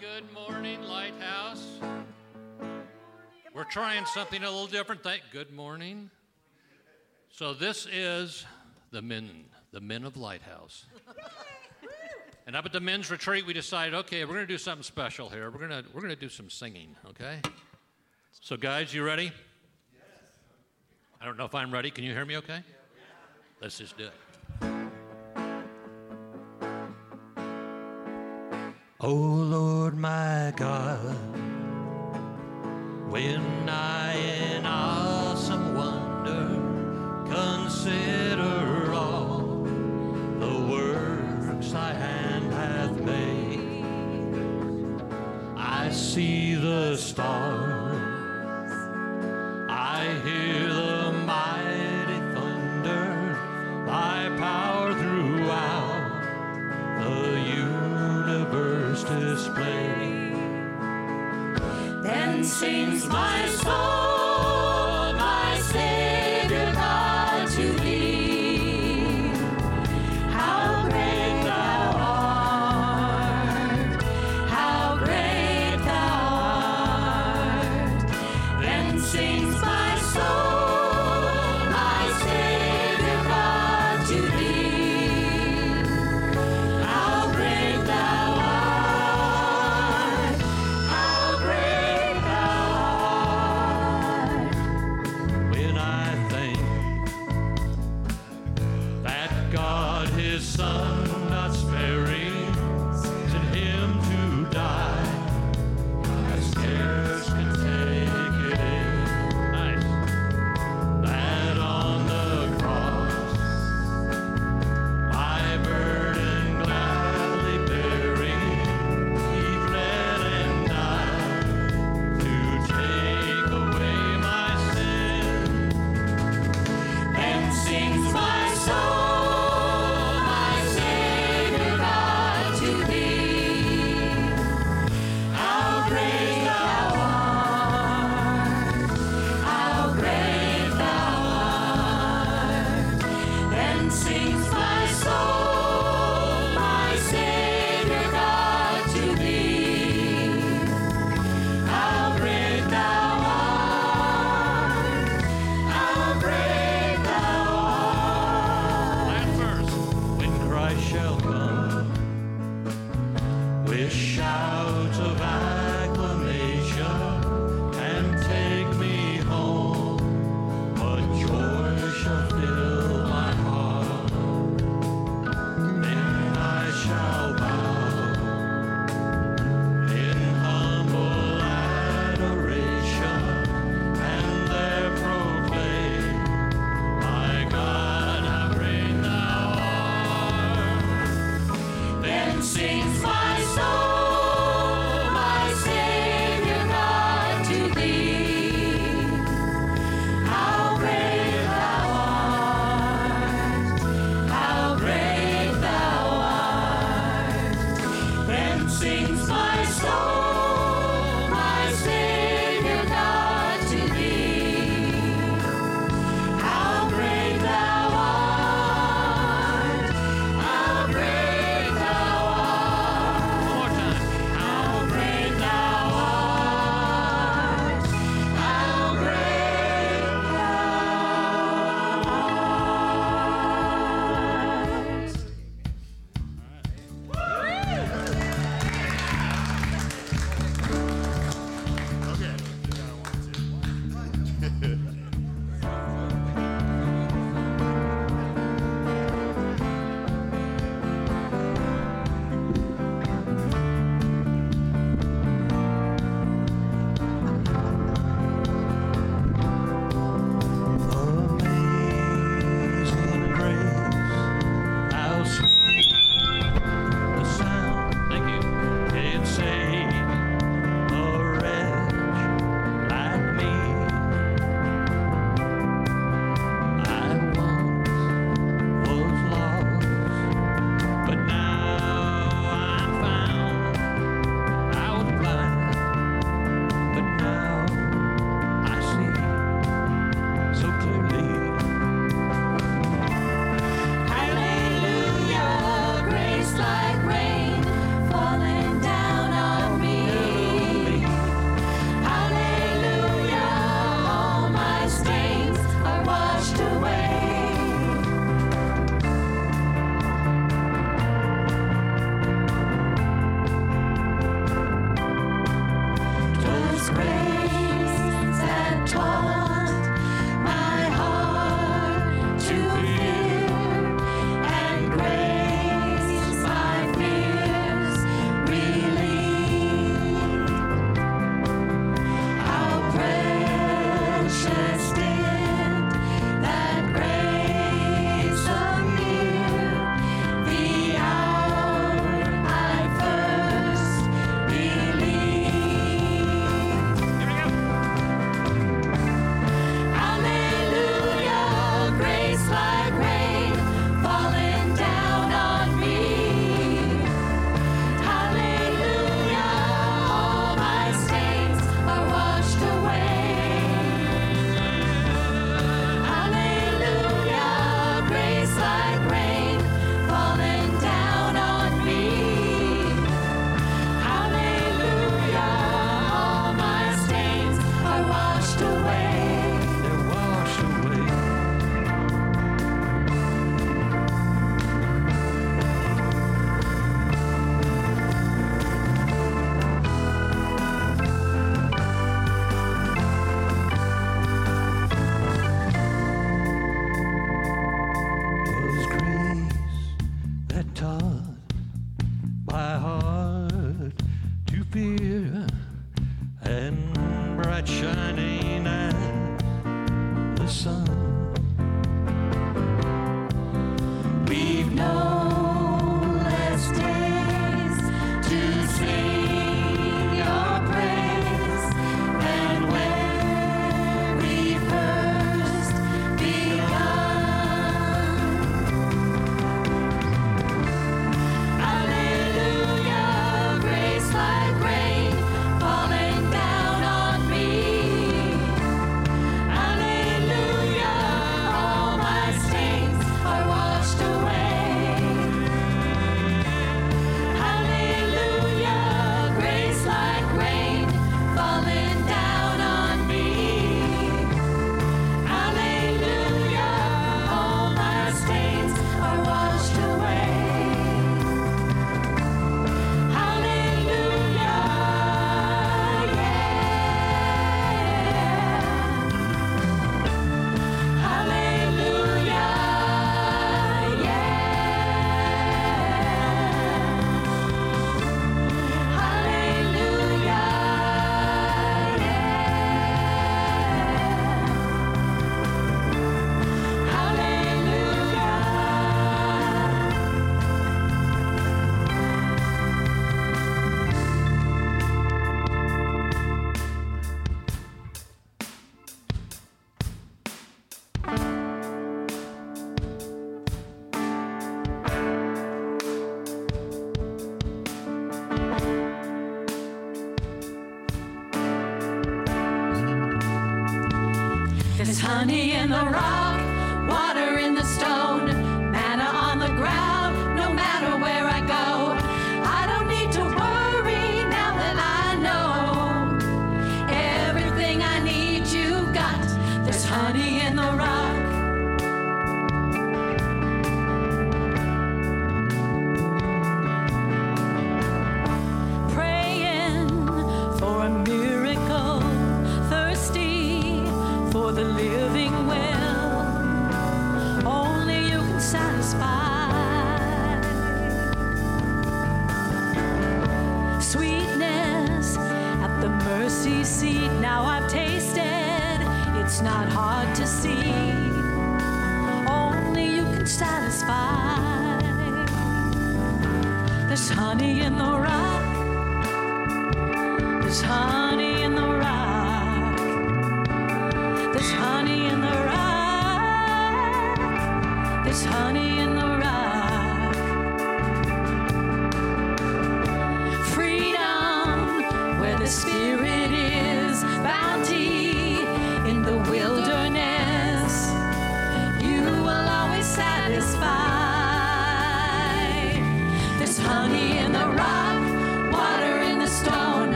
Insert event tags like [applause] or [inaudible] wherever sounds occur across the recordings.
Good morning, Lighthouse. We're trying something a little different. Thank. Good morning. So this is the men, the men of Lighthouse. And up at the men's retreat, we decided, okay, we're going to do something special here. We're going to we're going to do some singing, okay? So guys, you ready? I don't know if I'm ready. Can you hear me okay? Let's just do it. Oh Lord my God, when I in awesome wonder consider all the works thy hand hath made, I see the stars, Sings my soul, and bright shining at the sun.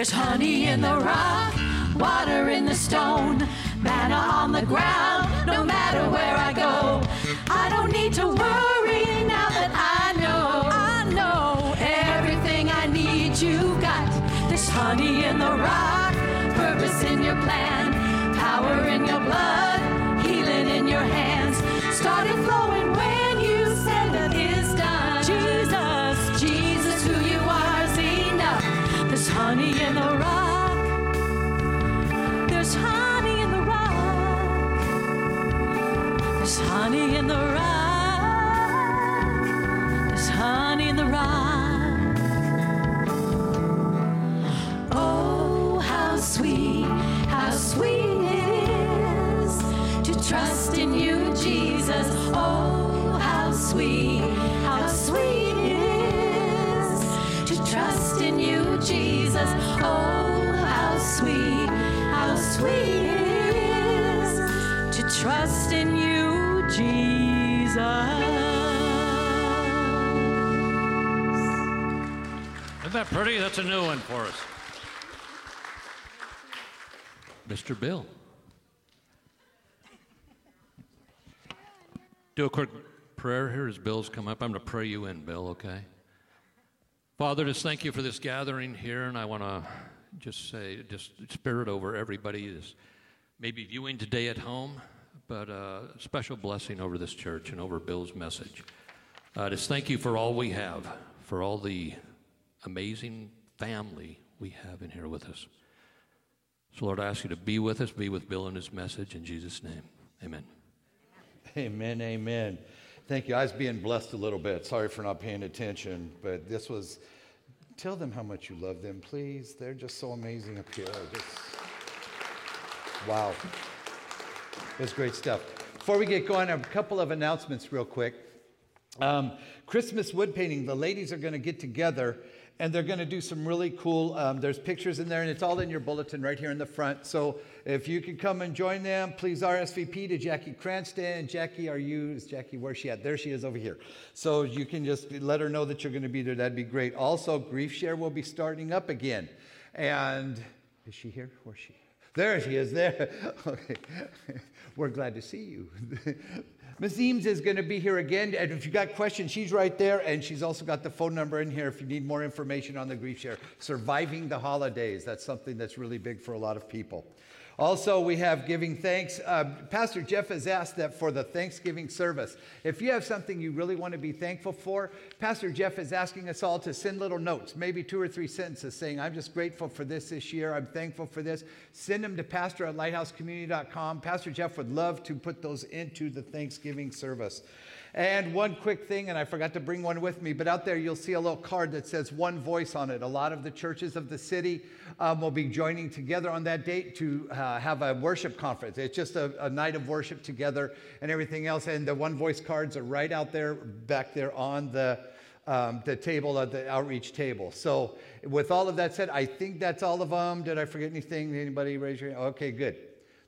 There's honey in the rock, water in the stone, manna on the ground, no matter where I go. I don't need to worry. Sweet it is to trust in you, Jesus. Isn't that pretty? That's a new one for us. Mr. Bill. Do a quick prayer here as Bill's come up. I'm going to pray you in, Bill, okay? Father, just thank you for this gathering here, and I want to just say, just spirit over everybody that's maybe viewing today at home, but a special blessing over this church and over Bill's message. Uh, just thank you for all we have, for all the amazing family we have in here with us. So, Lord, I ask you to be with us, be with Bill and his message in Jesus' name. Amen. Amen, amen. Thank you. I was being blessed a little bit. Sorry for not paying attention, but this was. Tell them how much you love them, please. They're just so amazing up here. Just, wow. It's great stuff. Before we get going, a couple of announcements, real quick. Um, Christmas wood painting, the ladies are going to get together and they're going to do some really cool um, there's pictures in there and it's all in your bulletin right here in the front. So if you could come and join them please rsvp to jackie cranston. Jackie are you is jackie where's she at? There she is over here. So you can just let her know that you're going to be there. That'd be great. Also grief share will be starting up again. And is she here? Where's she? There she is there. [laughs] Okay. We're glad to see you [laughs] Ms. Eames is going to be here again. And if you got questions, she's right there. And she's also got the phone number in here if you need more information on the grief share. Surviving the holidays. That's something that's really big for a lot of people. Also, we have giving thanks. Uh, Pastor Jeff has asked that for the Thanksgiving service. If you have something you really want to be thankful for, Pastor Jeff is asking us all to send little notes, maybe two or three sentences saying, I'm just grateful for this this year. I'm thankful for this. Send them to pastor at lighthousecommunity.com. Pastor Jeff would love to put those into the Thanksgiving service. And one quick thing, and I forgot to bring one with me, but out there you'll see a little card that says One Voice on it. A lot of the churches of the city um, will be joining together on that date to uh, have a worship conference. It's just a, a, night of worship together and everything else. And the One Voice cards are right out there, back there on the, um, the table, at the outreach table. So, with all of that said, I think that's all of them. Did I forget anything? Anybody raise your hand? Okay, good.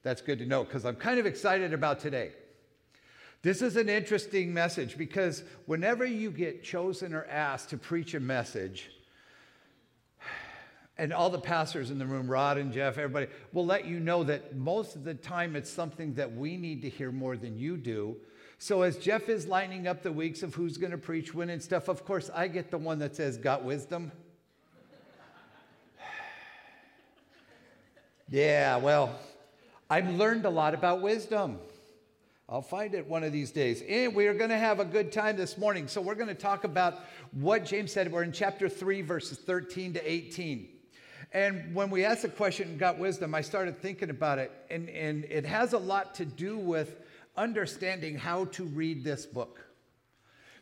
That's good to know because I'm kind of excited about today. This is an interesting message because whenever you get chosen or asked to preach a message, and all the pastors in the room, Rod and Jeff, everybody, will let you know that most of the time it's something that we need to hear more than you do. So as Jeff is lining up the weeks of who's going to preach when and stuff, of course, I get the one that says, Got wisdom? [sighs] yeah, well, I've learned a lot about wisdom. I'll find it one of these days. And we are going to have a good time this morning. So we're going to talk about what James said. We're in chapter 3, verses 13 to 18. And when we asked the question, and got wisdom, I started thinking about it. And, and it has a lot to do with understanding how to read this book.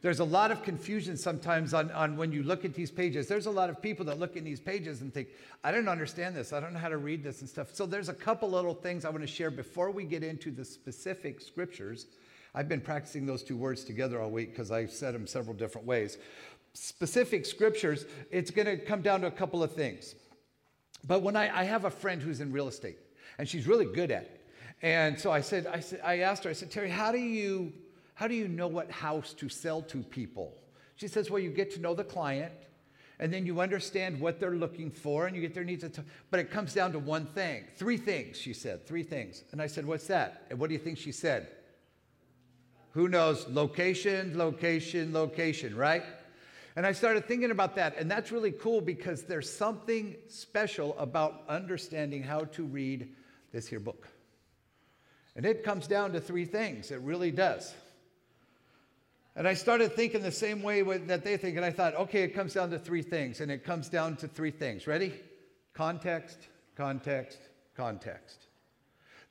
There's a lot of confusion sometimes on, on when you look at these pages. There's a lot of people that look in these pages and think, I don't understand this. I don't know how to read this and stuff. So there's a couple little things I want to share before we get into the specific scriptures. I've been practicing those two words together all week because I've said them several different ways. Specific scriptures, it's going to come down to a couple of things. But when I, I have a friend who's in real estate, and she's really good at it. And so I said, I said, I asked her, I said, Terry, how do you how do you know what house to sell to people? She says, Well, you get to know the client, and then you understand what they're looking for, and you get their needs. But it comes down to one thing three things, she said, three things. And I said, What's that? And what do you think she said? Who knows? Location, location, location, right? And I started thinking about that, and that's really cool because there's something special about understanding how to read this here book. And it comes down to three things, it really does. And I started thinking the same way that they think. And I thought, okay, it comes down to three things. And it comes down to three things. Ready? Context, context, context.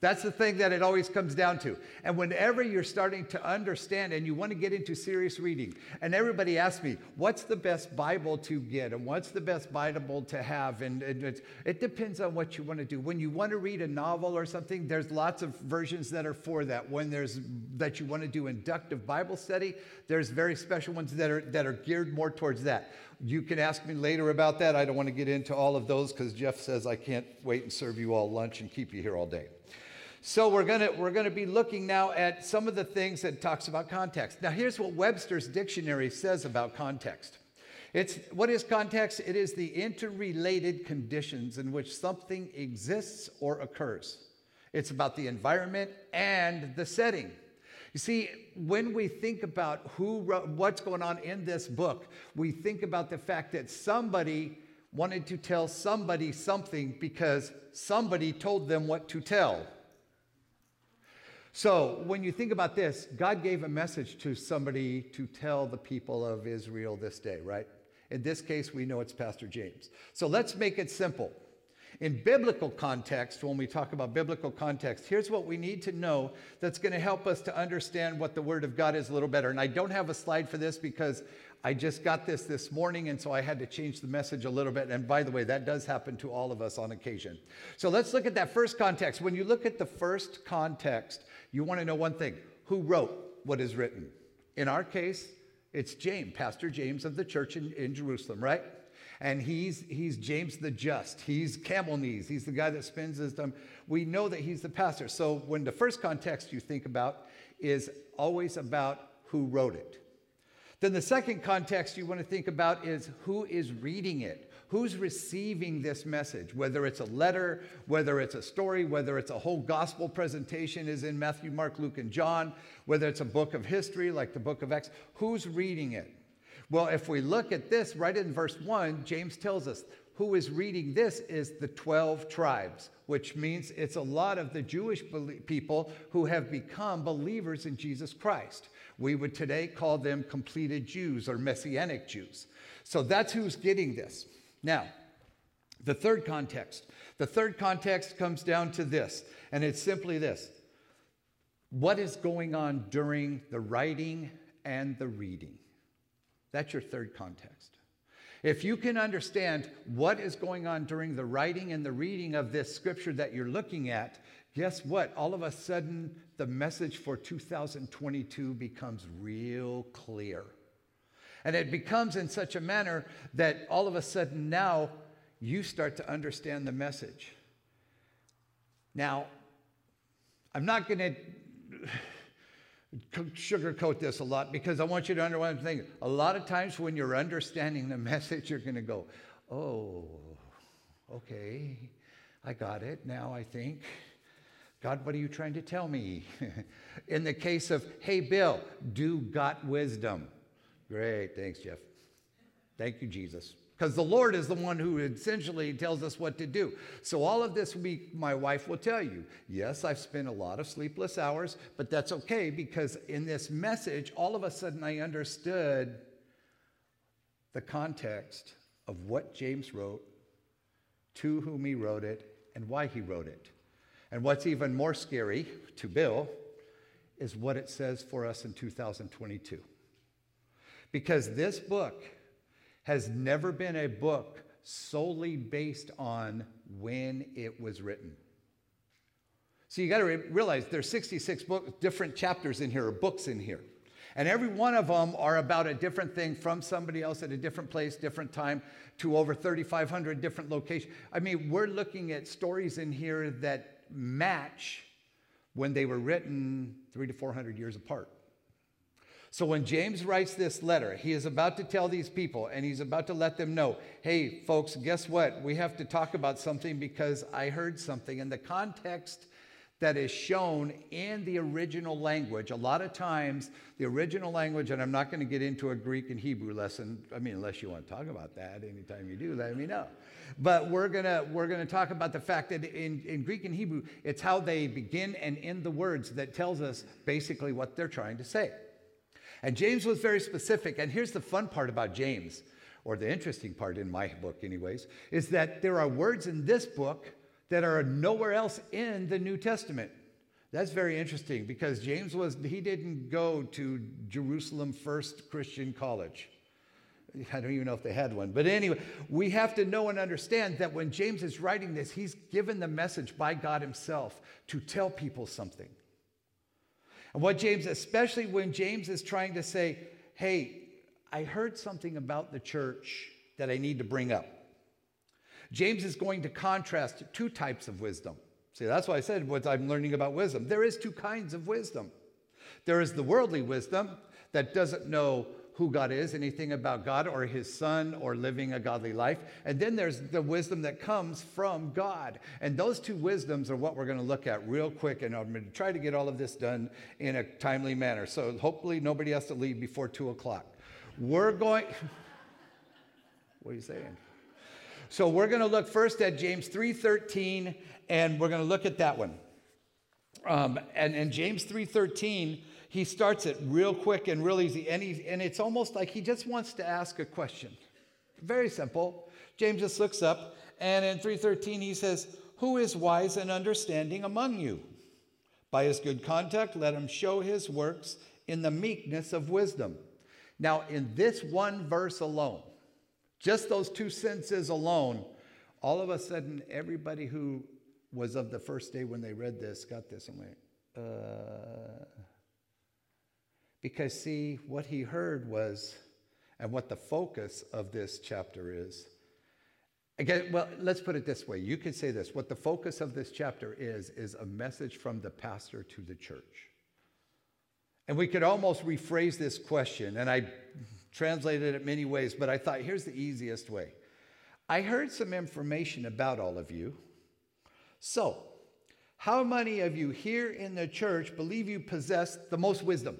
That's the thing that it always comes down to. And whenever you're starting to understand and you want to get into serious reading, and everybody asks me, what's the best Bible to get and what's the best Bible to have? And, and it depends on what you want to do. When you want to read a novel or something, there's lots of versions that are for that. When there's that you want to do inductive Bible study, there's very special ones that are that are geared more towards that. You can ask me later about that. I don't want to get into all of those because Jeff says I can't wait and serve you all lunch and keep you here all day. So we're going to we're going to be looking now at some of the things that talks about context. Now here's what Webster's dictionary says about context. It's what is context? It is the interrelated conditions in which something exists or occurs. It's about the environment and the setting. You see, when we think about who wrote, what's going on in this book, we think about the fact that somebody wanted to tell somebody something because somebody told them what to tell. So, when you think about this, God gave a message to somebody to tell the people of Israel this day, right? In this case, we know it's Pastor James. So, let's make it simple. In biblical context, when we talk about biblical context, here's what we need to know that's going to help us to understand what the Word of God is a little better. And I don't have a slide for this because I just got this this morning, and so I had to change the message a little bit. And by the way, that does happen to all of us on occasion. So let's look at that first context. When you look at the first context, you want to know one thing who wrote what is written? In our case, it's James, Pastor James of the church in, in Jerusalem, right? And he's, he's James the Just. He's camel knees. He's the guy that spends his time. We know that he's the pastor. So when the first context you think about is always about who wrote it. Then the second context you want to think about is who is reading it. Who's receiving this message? Whether it's a letter, whether it's a story, whether it's a whole gospel presentation is in Matthew, Mark, Luke, and John, whether it's a book of history like the book of Acts, who's reading it? Well, if we look at this right in verse 1, James tells us who is reading this is the 12 tribes, which means it's a lot of the Jewish people who have become believers in Jesus Christ. We would today call them completed Jews or Messianic Jews. So that's who's getting this. Now, the third context. The third context comes down to this, and it's simply this What is going on during the writing and the reading? That's your third context. If you can understand what is going on during the writing and the reading of this scripture that you're looking at, guess what? All of a sudden, the message for 2022 becomes real clear. And it becomes in such a manner that all of a sudden now you start to understand the message. Now, I'm not going [sighs] to sugarcoat this a lot because I want you to understand thing. A lot of times when you're understanding the [laughs] message, you're going to go, oh, okay, I got it now, I think. God, what are you trying to tell me? [laughs] In the case of, hey, Bill, do got wisdom. Great. Thanks, Jeff. Thank you, Jesus. Because the Lord is the one who essentially tells us what to do. So, all of this week, my wife will tell you yes, I've spent a lot of sleepless hours, but that's okay because in this message, all of a sudden I understood the context of what James wrote, to whom he wrote it, and why he wrote it. And what's even more scary to Bill is what it says for us in 2022. Because this book has never been a book solely based on when it was written. So you got to re- realize there's 66 book, different chapters in here or books in here. And every one of them are about a different thing from somebody else at a different place, different time, to over 3,500 different locations. I mean, we're looking at stories in here that match when they were written three to 400 years apart. So when James writes this letter, he is about to tell these people and he's about to let them know hey, folks, guess what? We have to talk about something because I heard something. And the context that is shown in the original language, a lot of times, the original language, and I'm not going to get into a Greek and Hebrew lesson. I mean, unless you want to talk about that, anytime you do, let me know. But we're to, we're to talk about the fact that in, in Greek and Hebrew, it's how they begin and end the words that tells us basically what they're trying to say. And James was very specific. And here's the fun part about James, or the interesting part in my book, anyways, is that there are words in this book that are nowhere else in the New Testament. That's very interesting because James was he didn't go to Jerusalem First Christian College. I don't even know if they had one. But anyway, we have to know and understand that when James is writing this, he's given the message by God himself to tell people something. And what James, especially when James is trying to say, hey, I heard something about the church that I need to bring up. James is going to contrast two types of wisdom. See, that's why I said what I'm learning about wisdom. There is two kinds of wisdom. There is the worldly wisdom that doesn't know who God is, anything about God or his son or living a godly life. And then there's the wisdom that comes from God. And those two wisdoms are what we're going to look at real quick. And I'm going to try to get all of this done in a timely manner. So hopefully nobody has to leave before two o'clock. We're going, [laughs] what are you saying? So we're going to look first at James 3:13, and we're going to look at that one. Um, and, in James 3:13, he starts it real quick and real easy, and, he, and it's almost like he just wants to ask a question. Very simple. James just looks up, and in 3:13 he says, "Who is wise and understanding among you? By his good conduct, let him show his works in the meekness of wisdom." Now, in this one verse alone, just those two sentences alone, all of a sudden, everybody who was of the first day when they read this got this and went, uh, because see, what he heard was, and what the focus of this chapter is. Again, well, let's put it this way. You could say this. What the focus of this chapter is, is a message from the pastor to the church. And we could almost rephrase this question, and I translated it many ways, but I thought here's the easiest way. I heard some information about all of you. So, how many of you here in the church believe you possess the most wisdom?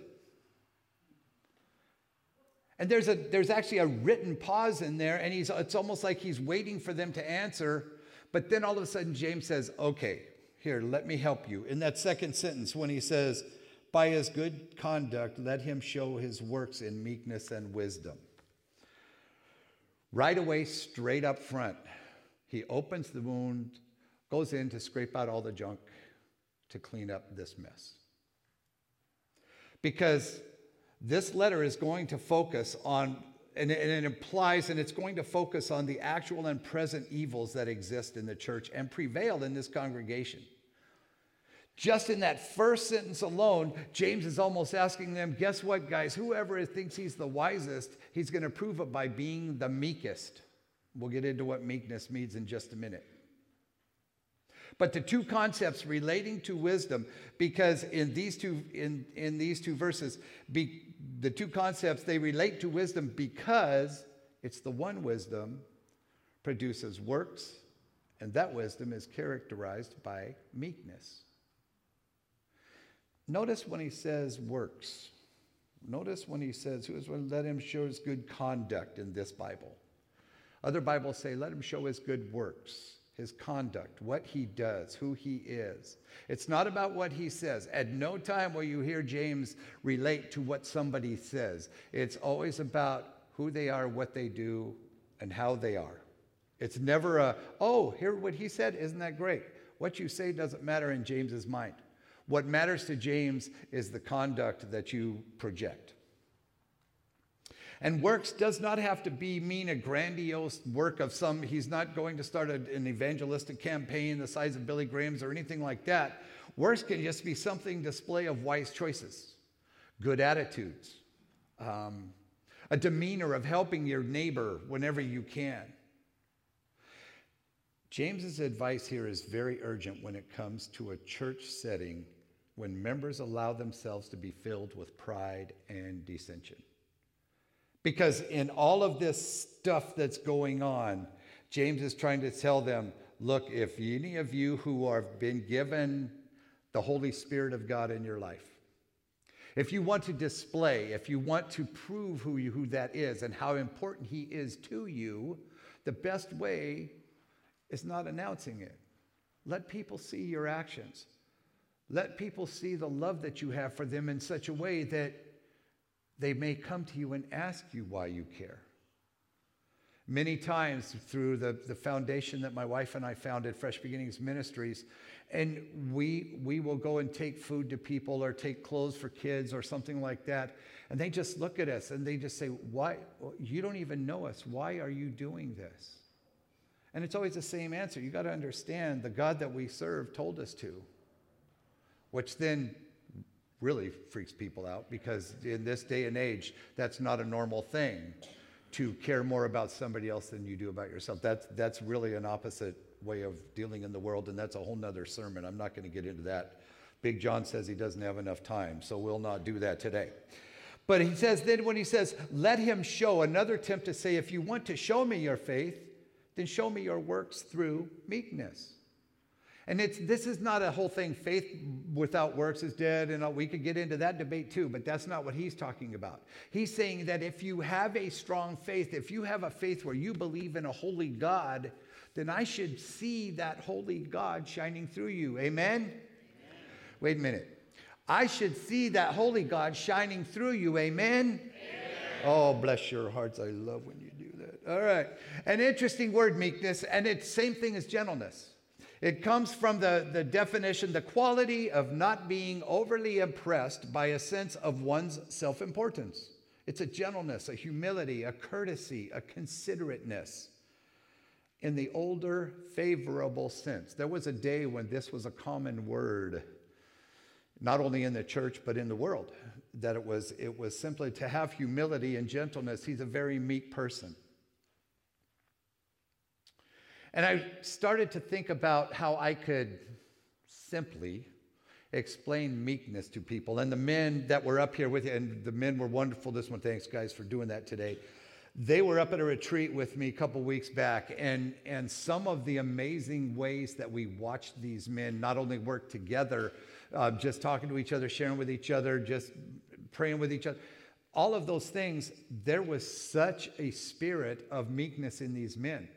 And there's, a, there's actually a written pause in there, and he's, it's almost like he's waiting for them to answer. But then all of a sudden, James says, Okay, here, let me help you. In that second sentence, when he says, by his good conduct, let him show his works in meekness and wisdom. Right away, straight up front, he opens the wound, goes in to scrape out all the junk to clean up this mess. Because this letter is going to focus on, and it implies, and it's going to focus on the actual and present evils that exist in the church and prevail in this congregation. Just in that first sentence alone, James is almost asking them guess what, guys? Whoever thinks he's the wisest, he's going to prove it by being the meekest. We'll get into what meekness means in just a minute. But the two concepts relating to wisdom, because in these two, in, in these two verses, be, the two concepts, they relate to wisdom because it's the one wisdom produces works, and that wisdom is characterized by meekness. Notice when he says works. Notice when he says, who is when let him show his good conduct in this Bible. Other Bibles say, let him show his good works, his conduct, what he does, who he is. It's not about what he says. At no time will you hear James relate to what somebody says. It's always about who they are, what they do, and how they are. It's never a, oh, hear what he said, isn't that great? What you say doesn't matter in James's mind. What matters to James is the conduct that you project. And works does not have to be mean a grandiose work of some, he's not going to start an evangelistic campaign the size of Billy Graham's or anything like that. Works can just be something display of wise choices, good attitudes, um, a demeanor of helping your neighbor whenever you can. James's advice here is very urgent when it comes to a church setting when members allow themselves to be filled with pride and dissension. Because in all of this stuff that's going on, James is trying to tell them look, if any of you who have been given the Holy Spirit of God in your life, if you want to display, if you want to prove who, you, who that is and how important He is to you, the best way is not announcing it. Let people see your actions. Let people see the love that you have for them in such a way that they may come to you and ask you why you care. many times through the, the foundation that my wife and I founded, Fresh Beginnings Ministries. And we, we will go and take food to people or take clothes for kids or something like that. And they just look at us and they just say, Why? You don't even know us. Why are you doing this? And it's always the same answer. You got to understand the God that we serve told us to, which then really freaks people out because in this day and age, that's not a normal thing to care more about somebody else than you do about yourself. That's, that's really an opposite way of dealing in the world, and that's a whole nother sermon. I'm not going to get into that. Big John says he doesn't have enough time, so we'll not do that today. But he says, then when he says, let him show, another attempt to say, if you want to show me your faith, then show me your works through meekness. And it's, this is not a whole thing, faith without works is dead, and we could get into that debate too, but that's not what he's talking about. He's saying that if you have a strong faith, if you have a faith where you believe in a holy God, then I should see that holy God shining through you. Amen? Amen. Wait a minute. I should see that holy God shining through you. Amen? Amen? Oh, bless your hearts. I love when you do that. All right. An interesting word, meekness, and it's same thing as gentleness. It comes from the, the definition the quality of not being overly impressed by a sense of one's self importance. It's a gentleness, a humility, a courtesy, a considerateness in the older, favorable sense. There was a day when this was a common word, not only in the church, but in the world, that it was, it was simply to have humility and gentleness. He's a very meek person. And I started to think about how I could simply explain meekness to people. And the men that were up here with you, and the men were wonderful this one. Thanks, guys, for doing that today. They were up at a retreat with me a couple weeks back, and, and some of the amazing ways that we watched these men not only work together, uh, just talking to each other, sharing with each other, just praying with each other, all of those things, there was such a spirit of meekness in these men.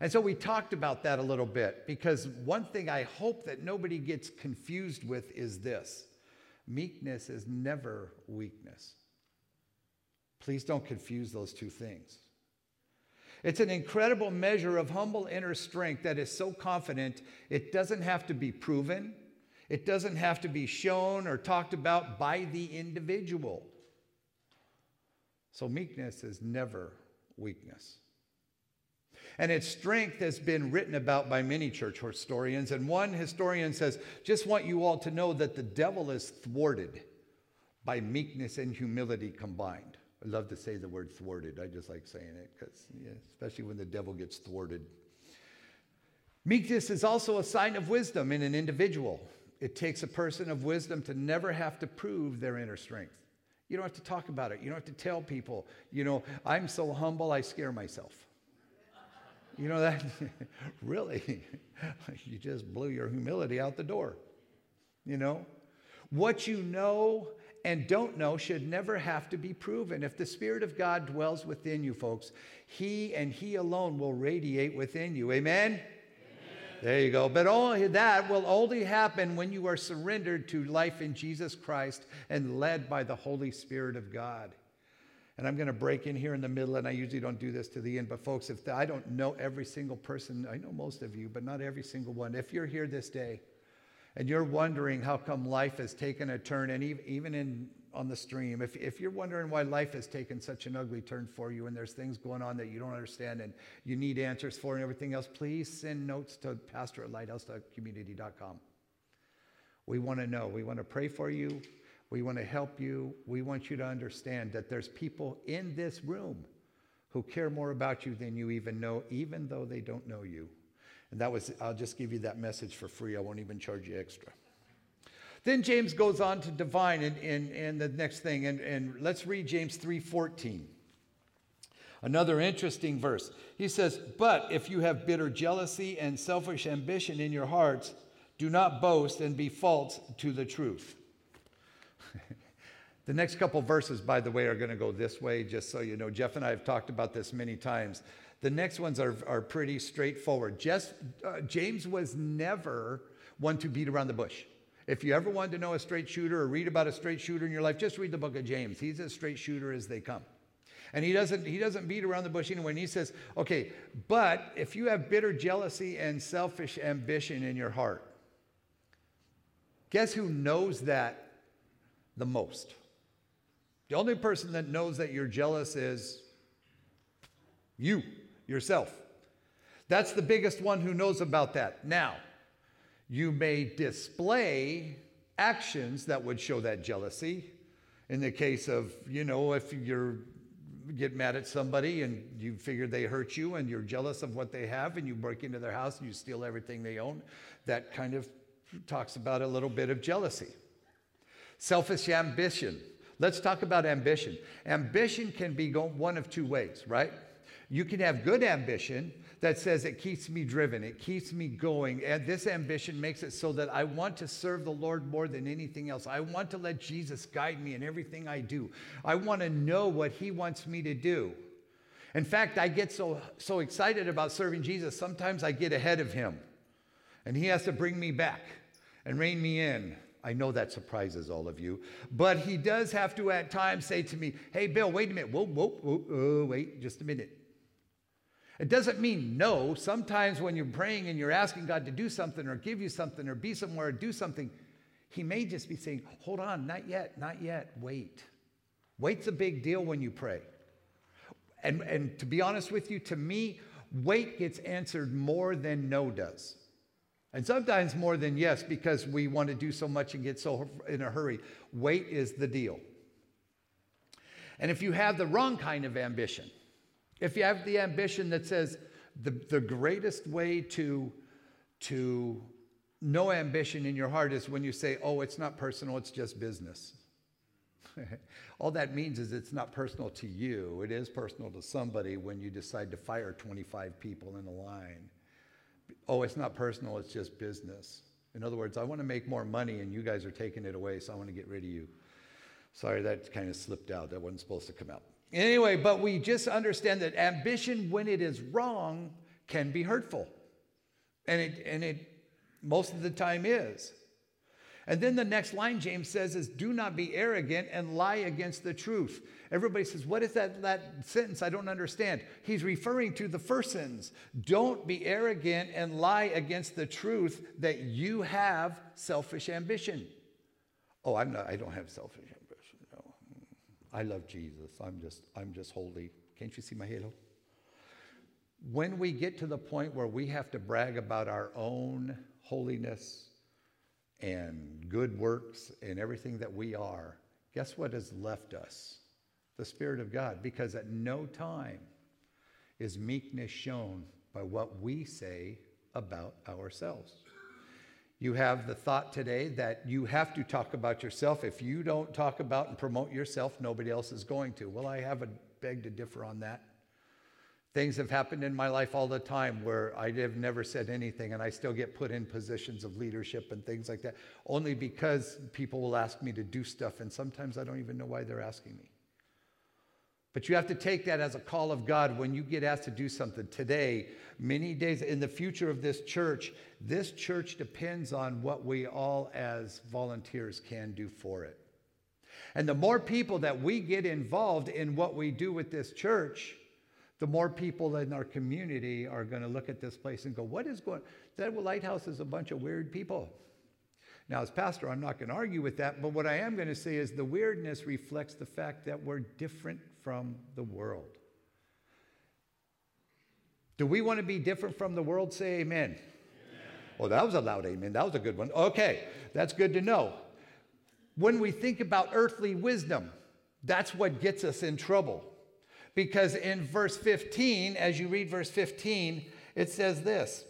And so we talked about that a little bit because one thing I hope that nobody gets confused with is this meekness is never weakness. Please don't confuse those two things. It's an incredible measure of humble inner strength that is so confident it doesn't have to be proven, it doesn't have to be shown or talked about by the individual. So, meekness is never weakness. And its strength has been written about by many church historians. And one historian says, Just want you all to know that the devil is thwarted by meekness and humility combined. I love to say the word thwarted. I just like saying it because, yeah, especially when the devil gets thwarted. Meekness is also a sign of wisdom in an individual. It takes a person of wisdom to never have to prove their inner strength. You don't have to talk about it. You don't have to tell people, you know, I'm so humble, I scare myself. You know that? [laughs] really? [laughs] you just blew your humility out the door. You know? What you know and don't know should never have to be proven. If the Spirit of God dwells within you, folks, He and He alone will radiate within you. Amen? Amen? There you go. But only that will only happen when you are surrendered to life in Jesus Christ and led by the Holy Spirit of God. And I'm going to break in here in the middle, and I usually don't do this to the end. But, folks, if the, I don't know every single person, I know most of you, but not every single one. If you're here this day and you're wondering how come life has taken a turn, and even in on the stream, if, if you're wondering why life has taken such an ugly turn for you and there's things going on that you don't understand and you need answers for and everything else, please send notes to pastor at lighthouse.community.com. We want to know. We want to pray for you. We want to help you. We want you to understand that there's people in this room who care more about you than you even know, even though they don't know you. And that was, I'll just give you that message for free. I won't even charge you extra. Then James goes on to divine in, in, in the next thing, and, and let's read James 3:14. Another interesting verse. He says, But if you have bitter jealousy and selfish ambition in your hearts, do not boast and be false to the truth. The next couple verses, by the way, are going to go this way, just so you know. Jeff and I have talked about this many times. The next ones are, are pretty straightforward. Just, uh, James was never one to beat around the bush. If you ever wanted to know a straight shooter or read about a straight shooter in your life, just read the book of James. He's as straight shooter as they come. And he doesn't, he doesn't beat around the bush anyway. And he says, okay, but if you have bitter jealousy and selfish ambition in your heart, guess who knows that the most? The only person that knows that you're jealous is you, yourself. That's the biggest one who knows about that. Now, you may display actions that would show that jealousy. In the case of, you know, if you're get mad at somebody and you figure they hurt you and you're jealous of what they have and you break into their house and you steal everything they own, that kind of talks about a little bit of jealousy. Selfish ambition. Let's talk about ambition. Ambition can be one of two ways, right? You can have good ambition that says it keeps me driven, it keeps me going. And this ambition makes it so that I want to serve the Lord more than anything else. I want to let Jesus guide me in everything I do. I want to know what He wants me to do. In fact, I get so, so excited about serving Jesus, sometimes I get ahead of Him. And He has to bring me back and rein me in. I know that surprises all of you, but he does have to at times say to me, Hey, Bill, wait a minute. Whoa, whoa, whoa, oh, wait just a minute. It doesn't mean no. Sometimes when you're praying and you're asking God to do something or give you something or be somewhere or do something, He may just be saying, Hold on, not yet, not yet, wait. Wait's a big deal when you pray. And, and to be honest with you, to me, wait gets answered more than no does. And sometimes more than yes, because we want to do so much and get so in a hurry. Wait is the deal. And if you have the wrong kind of ambition, if you have the ambition that says the, the greatest way to, to no ambition in your heart is when you say, oh, it's not personal, it's just business. [laughs] All that means is it's not personal to you. It is personal to somebody when you decide to fire 25 people in a line. Oh, it's not personal, it's just business. In other words, I want to make more money and you guys are taking it away, so I want to get rid of you. Sorry, that kind of slipped out. That wasn't supposed to come out. Anyway, but we just understand that ambition, when it is wrong, can be hurtful. And it, and it most of the time is. And then the next line James says is, Do not be arrogant and lie against the truth. Everybody says, What is that, that sentence? I don't understand. He's referring to the first sentence. Don't be arrogant and lie against the truth that you have selfish ambition. Oh, I'm not, I don't have selfish ambition. No. I love Jesus. I'm just, I'm just holy. Can't you see my halo? When we get to the point where we have to brag about our own holiness and good works and everything that we are, guess what has left us? The Spirit of God. Because at no time is meekness shown by what we say about ourselves. You have the thought today that you have to talk about yourself. If you don't talk about and promote yourself, nobody else is going to. Well, I have a beg to differ on that. Things have happened in my life all the time where I have never said anything and I still get put in positions of leadership and things like that, only because people will ask me to do stuff and sometimes I don't even know why they're asking me. But you have to take that as a call of God when you get asked to do something today, many days in the future of this church. This church depends on what we all as volunteers can do for it. And the more people that we get involved in what we do with this church, the more people in our community are going to look at this place and go, What is going That lighthouse is a bunch of weird people. Now, as pastor, I'm not going to argue with that, but what I am going to say is the weirdness reflects the fact that we're different from the world. Do we want to be different from the world? Say amen. amen. Oh, that was a loud amen. That was a good one. Okay, that's good to know. When we think about earthly wisdom, that's what gets us in trouble. Because in verse 15, as you read verse 15, it says this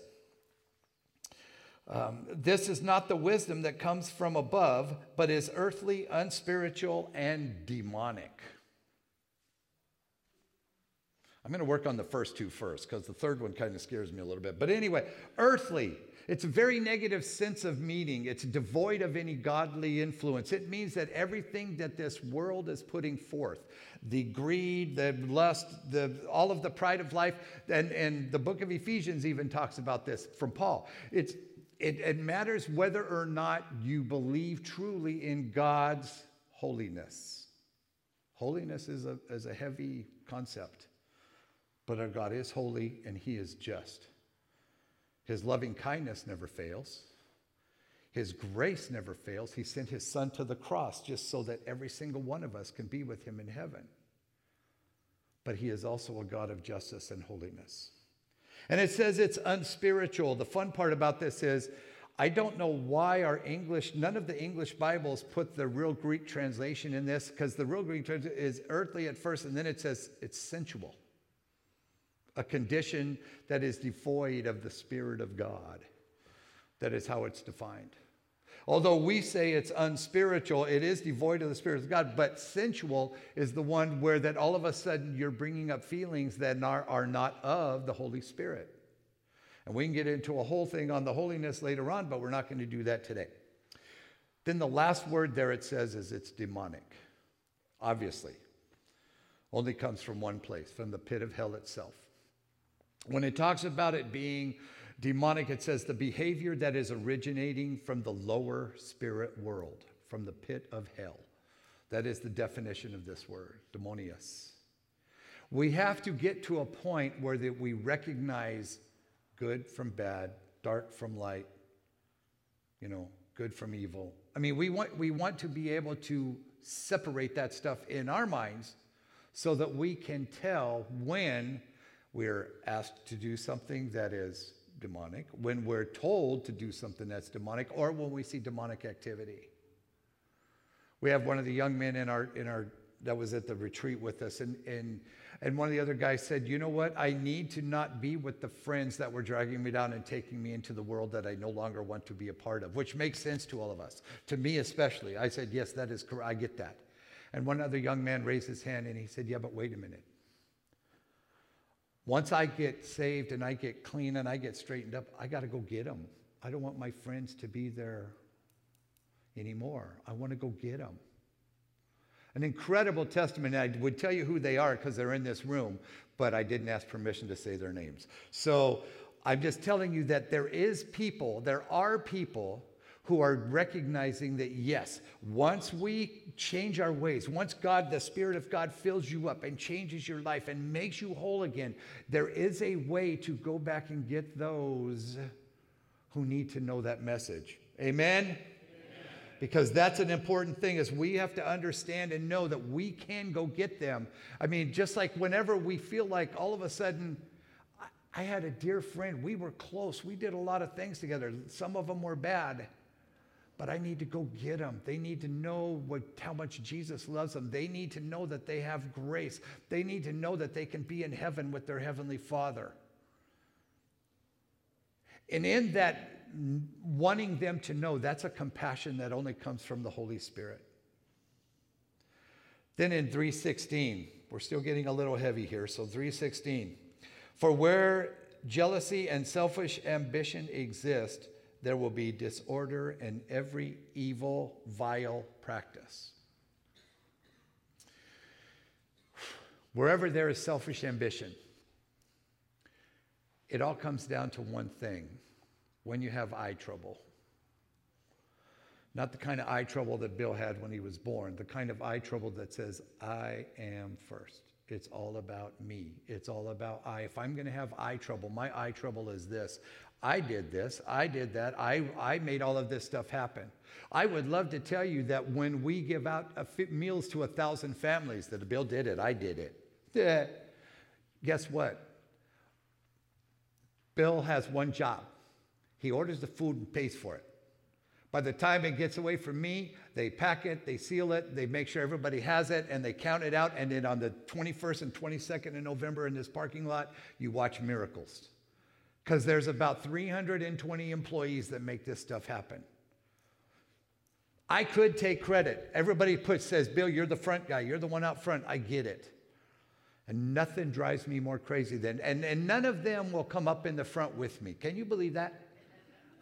um, This is not the wisdom that comes from above, but is earthly, unspiritual, and demonic. I'm going to work on the first two first because the third one kind of scares me a little bit. But anyway, earthly, it's a very negative sense of meaning. It's devoid of any godly influence. It means that everything that this world is putting forth, the greed, the lust, the, all of the pride of life, and, and the book of Ephesians even talks about this from Paul. It's, it, it matters whether or not you believe truly in God's holiness Holiness is a, is a heavy concept, but our God is holy and He is just. His loving kindness never fails. His grace never fails. He sent his son to the cross just so that every single one of us can be with him in heaven. But he is also a God of justice and holiness. And it says it's unspiritual. The fun part about this is I don't know why our English, none of the English Bibles put the real Greek translation in this because the real Greek translation is earthly at first and then it says it's sensual, a condition that is devoid of the Spirit of God. That is how it's defined. Although we say it's unspiritual, it is devoid of the Spirit of God, but sensual is the one where that all of a sudden you're bringing up feelings that are, are not of the Holy Spirit. And we can get into a whole thing on the holiness later on, but we're not going to do that today. Then the last word there it says is it's demonic. Obviously, only comes from one place, from the pit of hell itself. When it talks about it being Demonic, it says the behavior that is originating from the lower spirit world, from the pit of hell. That is the definition of this word, demonius. We have to get to a point where that we recognize good from bad, dark from light, you know, good from evil. I mean, we want, we want to be able to separate that stuff in our minds so that we can tell when we're asked to do something that is demonic, when we're told to do something that's demonic, or when we see demonic activity. We have one of the young men in our in our that was at the retreat with us, and and and one of the other guys said, "You know what? I need to not be with the friends that were dragging me down and taking me into the world that I no longer want to be a part of," which makes sense to all of us, to me especially. I said, "Yes, that is correct. I get that." And one other young man raised his hand and he said, "Yeah, but wait a minute. Once I get saved and I get clean and I get straightened up, I got to go get them. I don't want my friends to be there anymore. I want to go get them. An incredible testimony. I would tell you who they are because they're in this room, but I didn't ask permission to say their names. So I'm just telling you that there is people, there are people who are recognizing that, yes, once we change our ways, once God, the Spirit of God, fills you up and changes your life and makes you whole again, there is a way to go back and get those who need to know that message. Amen? because that's an important thing is we have to understand and know that we can go get them i mean just like whenever we feel like all of a sudden I had a dear friend. We were close. We did a lot of things together. Some of them were bad but I need to go get them. They need to know what, how much Jesus loves them. They need to know that they have grace. They need to know that they can be in heaven with their Heavenly Father. And in that wanting them to know, that's a compassion that only comes from the Holy Spirit. Then in 316, we're still getting a little heavy here. So 316, for where jealousy and selfish ambition exist, there will be disorder and every evil, vile practice. Wherever there is selfish ambition, it all comes down to one thing when you have eye trouble. Not the kind of eye trouble that Bill had when he was born, the kind of eye trouble that says, I am first. It's all about me. It's all about I. If I'm going to have eye trouble, my eye trouble is this. I did this, I did that, I, I made all of this stuff happen. I would love to tell you that when we give out meals to a thousand families, that Bill did it, I did it. Yeah. Guess what? Bill has one job. He orders the food and pays for it. By the time it gets away from me, they pack it, they seal it, they make sure everybody has it, and they count it out. And then on the 21st and 22nd of November in this parking lot, you watch miracles because there's about 320 employees that make this stuff happen. I could take credit. Everybody puts says, "Bill, you're the front guy. You're the one out front." I get it. And nothing drives me more crazy than and, and none of them will come up in the front with me. Can you believe that?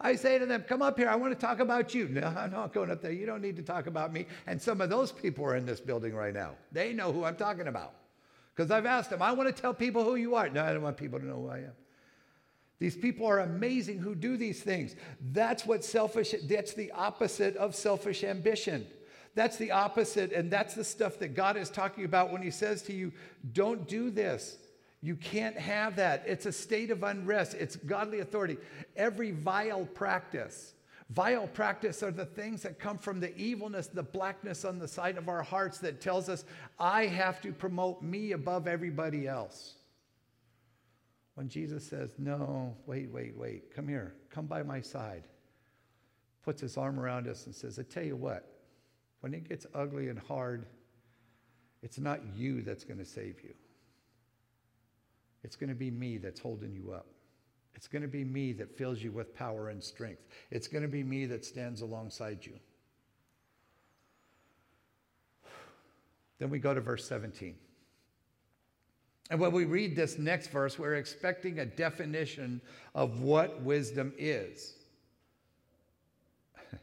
I say to them, come up here. I want to talk about you. [laughs] No, I'm not going up there. You don't need to talk about me. And some of those people are in this building right now. They know who I'm talking about. Because I've asked them, I want to tell people who you are. No, I don't want people to know who I am. These people are amazing who do these things. That's what selfish, that's the opposite of selfish ambition. That's the opposite, and that's the stuff that God is talking about when He says to you, Don't do this. You can't have that. It's a state of unrest, it's godly authority. Every vile practice, vile practice are the things that come from the evilness, the blackness on the side of our hearts that tells us, I have to promote me above everybody else. When Jesus says, No, wait, wait, wait, come here, come by my side, puts his arm around us and says, I tell you what, when it gets ugly and hard, it's not you that's going to save you. It's going to be me that's holding you up. It's going to be me that fills you with power and strength. It's going to be me that stands alongside you. Then we go to verse 17. And when we read this next verse, we're expecting a definition of what wisdom is. [laughs]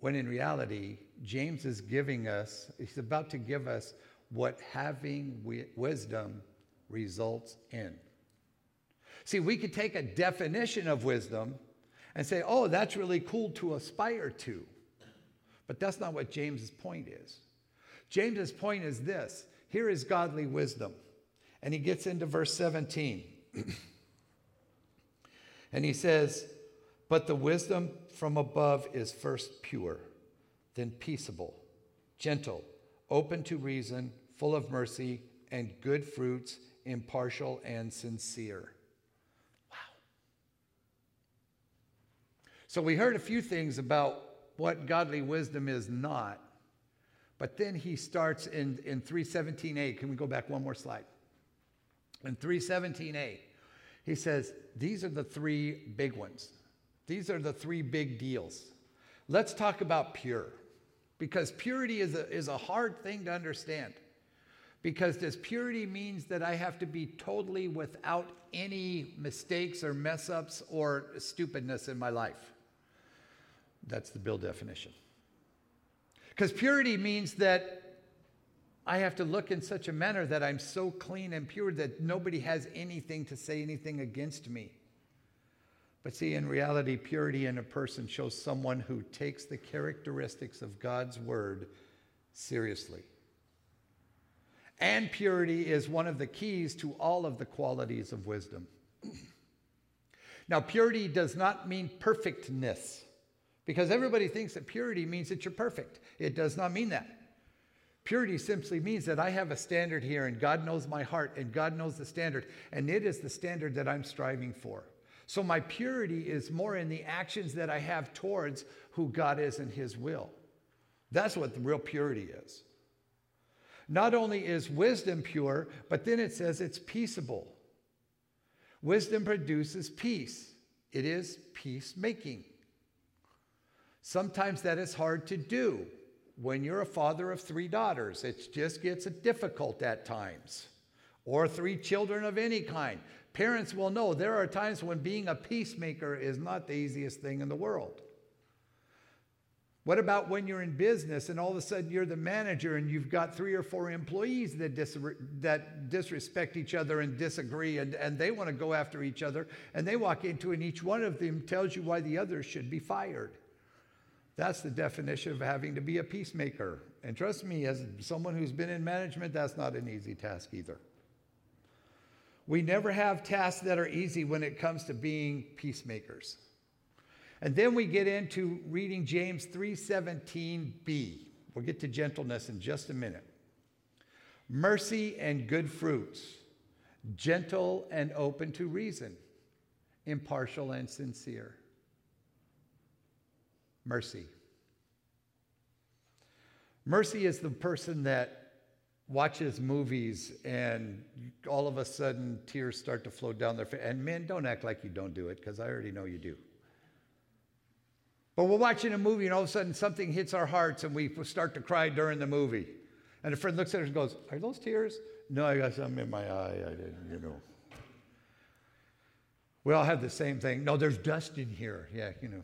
when in reality, James is giving us, he's about to give us what having wisdom results in. See, we could take a definition of wisdom and say, oh, that's really cool to aspire to. But that's not what James's point is. James's point is this here is godly wisdom. And he gets into verse 17. [clears throat] and he says, But the wisdom from above is first pure, then peaceable, gentle, open to reason, full of mercy and good fruits impartial, and sincere. Wow. So we heard a few things about what godly wisdom is not. But then he starts in, in 317a. Can we go back one more slide? In 317a, he says, These are the three big ones. These are the three big deals. Let's talk about pure, because purity is a, is a hard thing to understand because this purity means that I have to be totally without any mistakes or mess ups or stupidness in my life. That's the bill definition. Because purity means that I have to look in such a manner that I'm so clean and pure that nobody has anything to say anything against me. But see, in reality, purity in a person shows someone who takes the characteristics of God's word seriously. And purity is one of the keys to all of the qualities of wisdom. now, purity does not mean perfectness, because everybody thinks that purity means that you're perfect. It does not mean that. Purity simply means that I have a standard here, and God knows my heart, and God knows the standard, and it is the standard that I'm striving for. So, my purity is more in the actions that I have towards who God is and His will. That's what the real purity is. Not only is wisdom pure, but then it says it's peaceable. Wisdom produces peace, it is peacemaking. Sometimes that is hard to do when you're a father of three daughters. It just gets difficult at times, or three children of any kind. Parents will know there are times when being a peacemaker is not the easiest thing in the world. What about when you're in business and all of a sudden you're the manager and you've got three or four employees that, dis- that disrespect each other and disagree and, and they want to go after each other and they walk into and each one of them tells you why the others should be fired? That's the definition of having to be a peacemaker. And trust me, as someone who's been in management, that's not an easy task either. We never have tasks that are easy when it comes to being peacemakers. And then we get into reading James 3:17b. We'll get to gentleness in just a minute. Mercy and good fruits, gentle and open to reason, impartial and sincere. Mercy. Mercy is the person that watches movies and all of a sudden tears start to flow down their face. And men, don't act like you don't do it because I already know you do. But we're watching a movie and all of a sudden something hits our hearts and we start to cry during the movie. And a friend looks at us and goes, Are those tears? No, I got something in my eye. I didn't, you know. We all have the same thing. No, there's dust in here. Yeah, you know.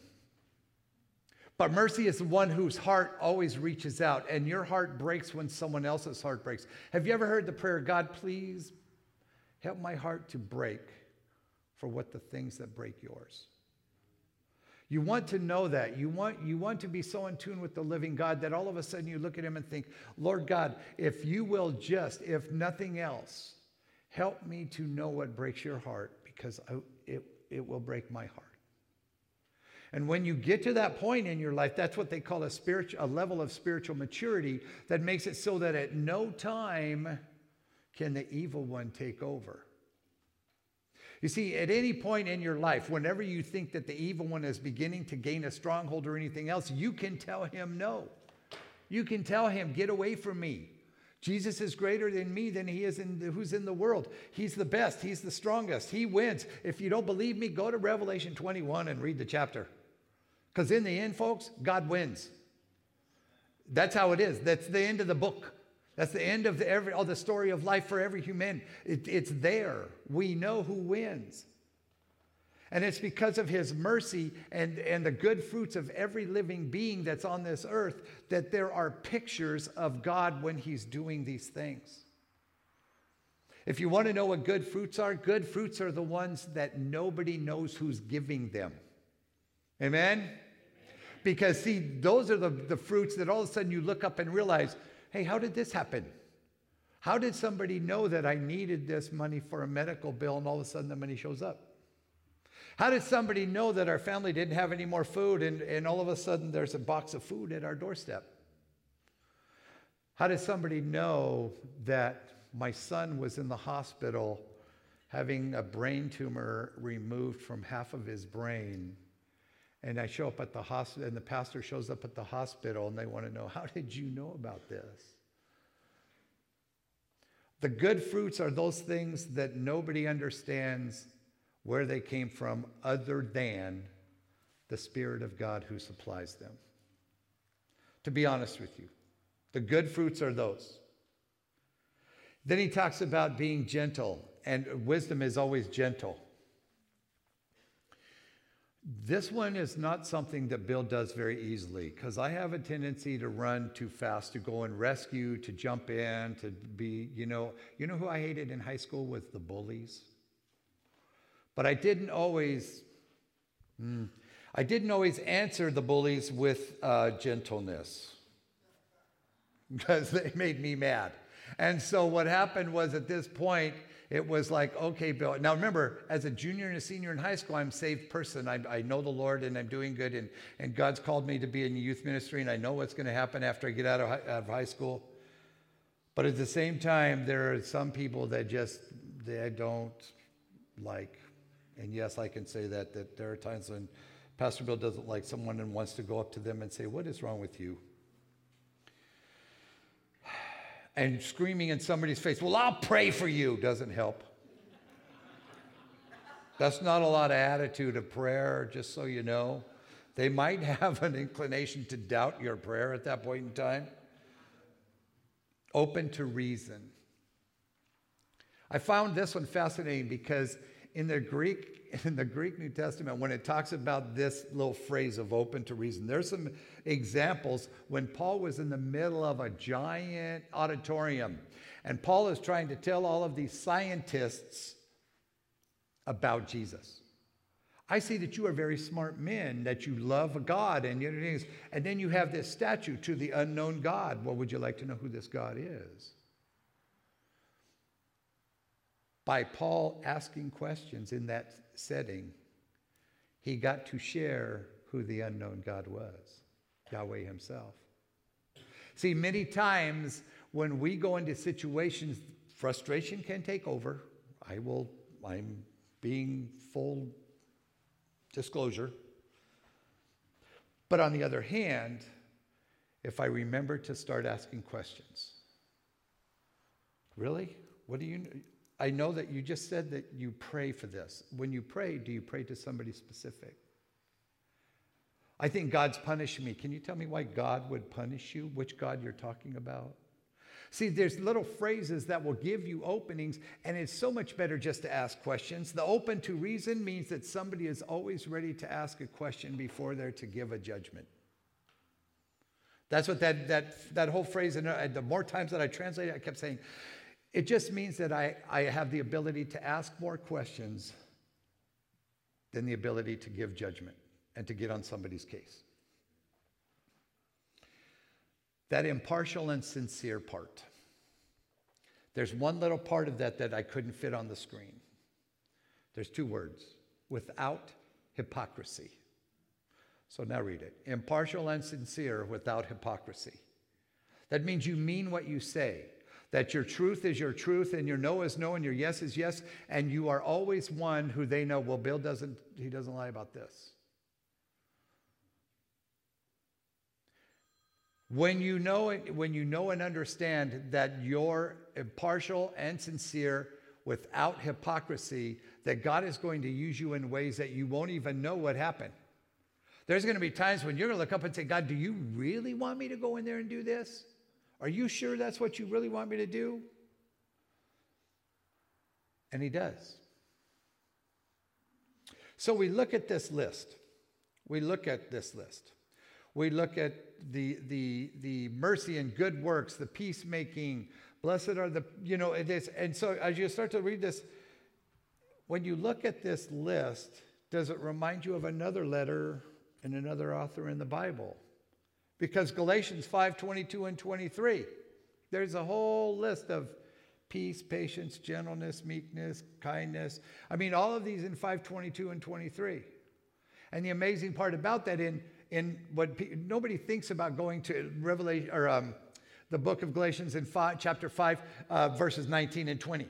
But mercy is the one whose heart always reaches out, and your heart breaks when someone else's heart breaks. Have you ever heard the prayer, God, please help my heart to break for what the things that break yours? You want to know that. You want, you want to be so in tune with the living God that all of a sudden you look at him and think, Lord God, if you will just, if nothing else, help me to know what breaks your heart because I, it, it will break my heart. And when you get to that point in your life, that's what they call a spiritual a level of spiritual maturity that makes it so that at no time can the evil one take over. You see, at any point in your life, whenever you think that the evil one is beginning to gain a stronghold or anything else, you can tell him no. You can tell him, get away from me. Jesus is greater than me than he is in the, who's in the world. He's the best. He's the strongest. He wins. If you don't believe me, go to Revelation 21 and read the chapter. Because in the end, folks, God wins. That's how it is. That's the end of the book. That's the end of the, every, all the story of life for every human. It, it's there. We know who wins. And it's because of his mercy and, and the good fruits of every living being that's on this earth that there are pictures of God when he's doing these things. If you want to know what good fruits are, good fruits are the ones that nobody knows who's giving them. Amen? Because, see, those are the, the fruits that all of a sudden you look up and realize, hey, how did this happen? How did somebody know that I needed this money for a medical bill and all of a sudden the money shows up? How did somebody know that our family didn't have any more food and, and all of a sudden there's a box of food at our doorstep? How did somebody know that my son was in the hospital having a brain tumor removed from half of his brain? And I show up at the hospital, and the pastor shows up at the hospital, and they want to know, How did you know about this? The good fruits are those things that nobody understands where they came from other than the Spirit of God who supplies them. To be honest with you, the good fruits are those. Then he talks about being gentle, and wisdom is always gentle. This one is not something that Bill does very easily because I have a tendency to run too fast, to go and rescue, to jump in, to be, you know, you know who I hated in high school was the bullies. But I didn't always, hmm, I didn't always answer the bullies with uh, gentleness because [laughs] they made me mad. And so what happened was at this point, it was like, okay, Bill. Now remember, as a junior and a senior in high school, I'm a saved person. I, I know the Lord and I'm doing good, and, and God's called me to be in youth ministry, and I know what's going to happen after I get out of, high, out of high school. But at the same time, there are some people that just they don't like. And yes, I can say that that there are times when Pastor Bill doesn't like someone and wants to go up to them and say, "What is wrong with you?" And screaming in somebody's face, Well, I'll pray for you, doesn't help. That's not a lot of attitude of prayer, just so you know. They might have an inclination to doubt your prayer at that point in time. Open to reason. I found this one fascinating because in the Greek, [laughs] in the Greek New Testament, when it talks about this little phrase of open to reason, there's some examples when Paul was in the middle of a giant auditorium, and Paul is trying to tell all of these scientists about Jesus. I see that you are very smart men, that you love God, and, you know, things. and then you have this statue to the unknown God. Well, would you like to know who this God is? By Paul asking questions in that setting, he got to share who the unknown God was Yahweh Himself. See, many times when we go into situations, frustration can take over. I will, I'm being full disclosure. But on the other hand, if I remember to start asking questions, really? What do you I know that you just said that you pray for this. When you pray, do you pray to somebody specific? I think God's punishing me. Can you tell me why God would punish you? Which God you're talking about? See, there's little phrases that will give you openings, and it's so much better just to ask questions. The open to reason means that somebody is always ready to ask a question before they're to give a judgment. That's what that, that, that whole phrase, and the more times that I translate it, I kept saying, it just means that I, I have the ability to ask more questions than the ability to give judgment. and to get on somebody's case. That impartial and sincere part. There's one little part of that that I couldn't fit on the screen. There's two words without hypocrisy. So now read it impartial and sincere without hypocrisy. That means you mean what you say, that your truth is your truth, and your no is no, and your yes is yes, and you are always one who they know, well, Bill doesn't, he doesn't lie about this. When you know it, when you know and understand that you're impartial and sincere without hypocrisy, that God is going to use you in ways that you won't even know what happened. There's going to be times when you're going to look up and say, God, do you really want me to go in there and do this? Are you sure that's what you really want me to do? And he does. So we look at this list. We look at this list. We look at the, the, the mercy and good works, the peacemaking. Blessed are the, you know, it is. And so as you start to read this, when you look at this list, does it remind you of another letter and another author in the Bible? Because Galatians 5 22 and 23, there's a whole list of peace, patience, gentleness, meekness, kindness. I mean, all of these in 522 and 23. And the amazing part about that in in what pe- nobody thinks about going to Revelation or um, the book of Galatians in five, chapter 5, uh, verses 19 and 20.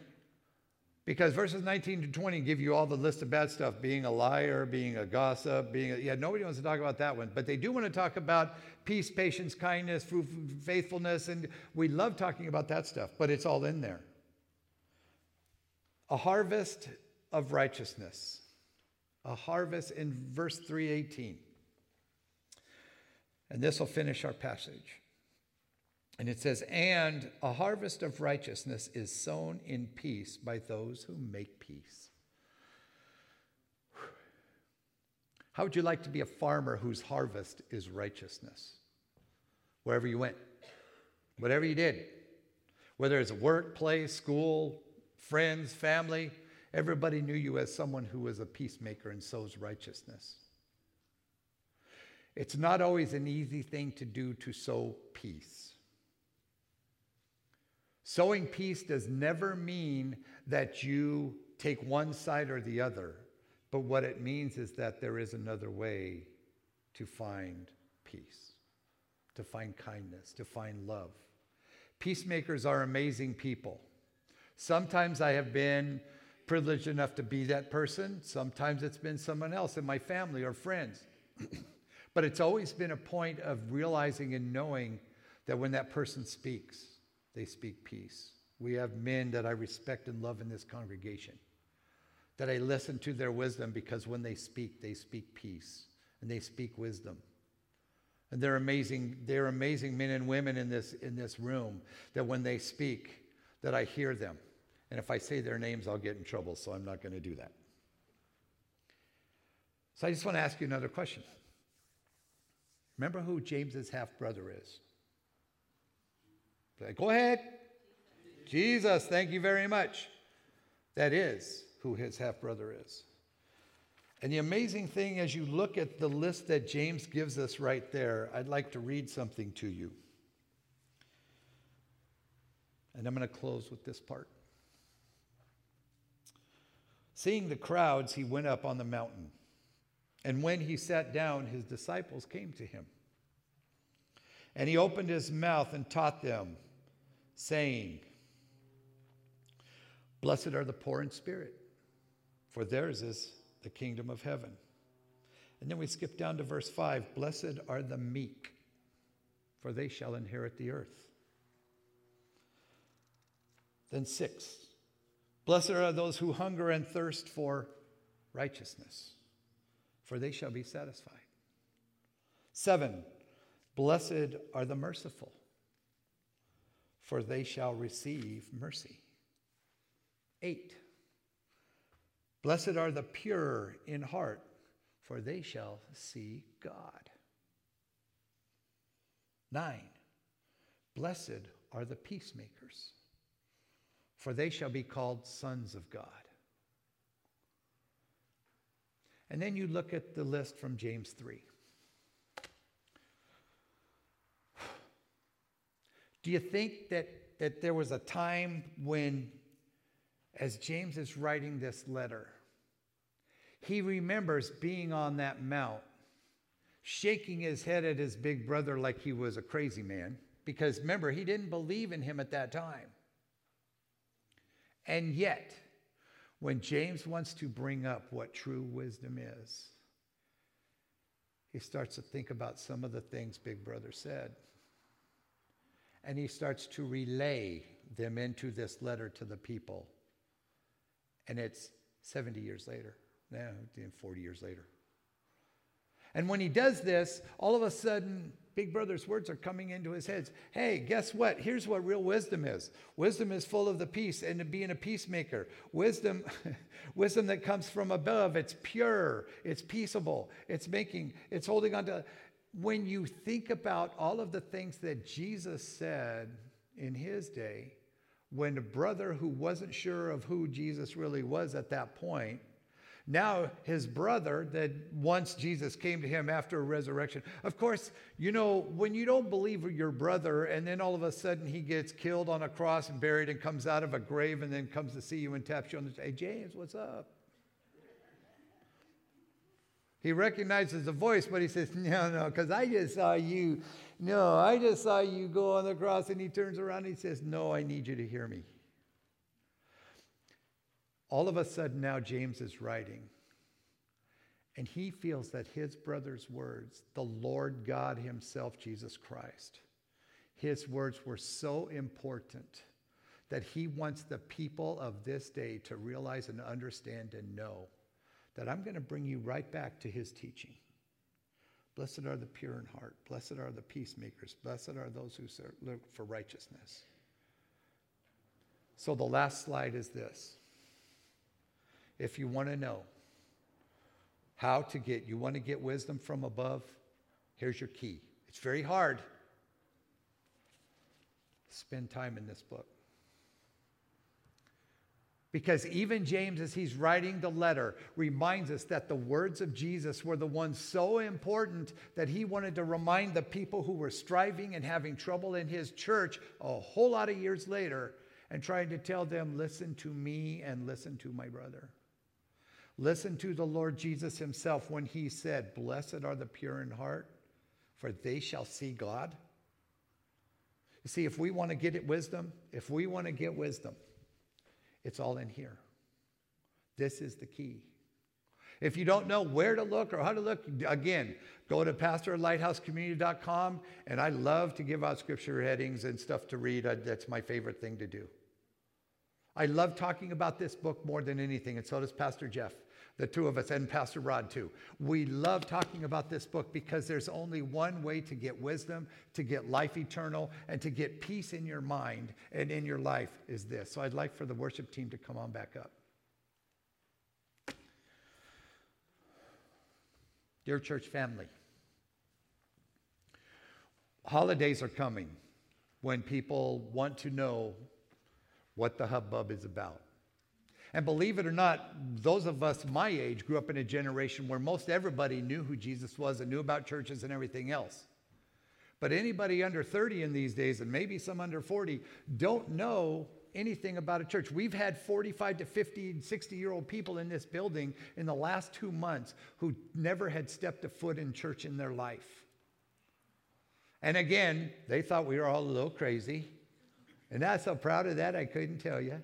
Because verses 19 to 20 give you all the list of bad stuff being a liar, being a gossip, being a, yeah, nobody wants to talk about that one. But they do want to talk about peace, patience, kindness, faithfulness, and we love talking about that stuff, but it's all in there. A harvest of righteousness. A harvest in verse 318. And this will finish our passage. And it says, And a harvest of righteousness is sown in peace by those who make peace. How would you like to be a farmer whose harvest is righteousness? Wherever you went, whatever you did, whether it's workplace, school, friends, family, everybody knew you as someone who was a peacemaker and sows righteousness. It's not always an easy thing to do to sow peace. Sowing peace does never mean that you take one side or the other, but what it means is that there is another way to find peace, to find kindness, to find love. Peacemakers are amazing people. Sometimes I have been privileged enough to be that person, sometimes it's been someone else in my family or friends. [clears throat] But it's always been a point of realizing and knowing that when that person speaks, they speak peace. We have men that I respect and love in this congregation, that I listen to their wisdom because when they speak, they speak peace and they speak wisdom. And they're amazing, they're amazing men and women in this, in this room that when they speak, that I hear them. And if I say their names, I'll get in trouble, so I'm not going to do that. So I just want to ask you another question. Remember who James's half brother is? Go ahead. Jesus, thank you very much. That is who his half brother is. And the amazing thing, as you look at the list that James gives us right there, I'd like to read something to you. And I'm going to close with this part. Seeing the crowds, he went up on the mountain. And when he sat down, his disciples came to him. And he opened his mouth and taught them, saying, Blessed are the poor in spirit, for theirs is the kingdom of heaven. And then we skip down to verse 5 Blessed are the meek, for they shall inherit the earth. Then 6 Blessed are those who hunger and thirst for righteousness for they shall be satisfied. Seven, blessed are the merciful, for they shall receive mercy. Eight, blessed are the pure in heart, for they shall see God. Nine, blessed are the peacemakers, for they shall be called sons of God. And then you look at the list from James 3. Do you think that, that there was a time when, as James is writing this letter, he remembers being on that mount, shaking his head at his big brother like he was a crazy man? Because remember, he didn't believe in him at that time. And yet, when James wants to bring up what true wisdom is, he starts to think about some of the things Big Brother said. And he starts to relay them into this letter to the people. And it's 70 years later, no, 40 years later. And when he does this, all of a sudden, Big Brother's words are coming into his head. Hey, guess what? Here's what real wisdom is. Wisdom is full of the peace and being a peacemaker. Wisdom, [laughs] wisdom that comes from above. It's pure. It's peaceable. It's making. It's holding on to. When you think about all of the things that Jesus said in his day, when a brother who wasn't sure of who Jesus really was at that point now, his brother, that once Jesus came to him after a resurrection, of course, you know, when you don't believe your brother and then all of a sudden he gets killed on a cross and buried and comes out of a grave and then comes to see you and taps you on the, hey, James, what's up? He recognizes the voice, but he says, No, no, because I just saw you. No, I just saw you go on the cross. And he turns around and he says, No, I need you to hear me. All of a sudden, now James is writing, and he feels that his brother's words, the Lord God Himself, Jesus Christ, his words were so important that he wants the people of this day to realize and understand and know that I'm going to bring you right back to his teaching. Blessed are the pure in heart. Blessed are the peacemakers. Blessed are those who look for righteousness. So the last slide is this if you want to know how to get, you want to get wisdom from above, here's your key. It's very hard. Spend time in this book. Because even James, as he's writing the letter, reminds us that the words of Jesus were the ones so important that he wanted to remind the people who were striving and having trouble in his church a whole lot of years later and trying to tell them, listen to me and listen to my brother. Listen to the Lord Jesus himself when he said, Blessed are the pure in heart, for they shall see God. You see, if we want to get wisdom, if we want to get wisdom, it's all in here. This is the key. If you don't know where to look or how to look, again, go to pastorlighthousecommunity.com. And I love to give out scripture headings and stuff to read. That's my favorite thing to do. I love talking about this book more than anything, and so does Pastor Jeff the two of us, and Pastor Rod too. We love talking about this book because there's only one way to get wisdom, to get life eternal, and to get peace in your mind and in your life is this. So I'd like for the worship team to come on back up. Dear church family, holidays are coming when people want to know what the hubbub is about. And believe it or not, those of us my age grew up in a generation where most everybody knew who Jesus was and knew about churches and everything else. But anybody under 30 in these days, and maybe some under 40, don't know anything about a church. We've had 45 to 50, 60 year old people in this building in the last two months who never had stepped a foot in church in their life. And again, they thought we were all a little crazy. And I'm so proud of that, I couldn't tell you.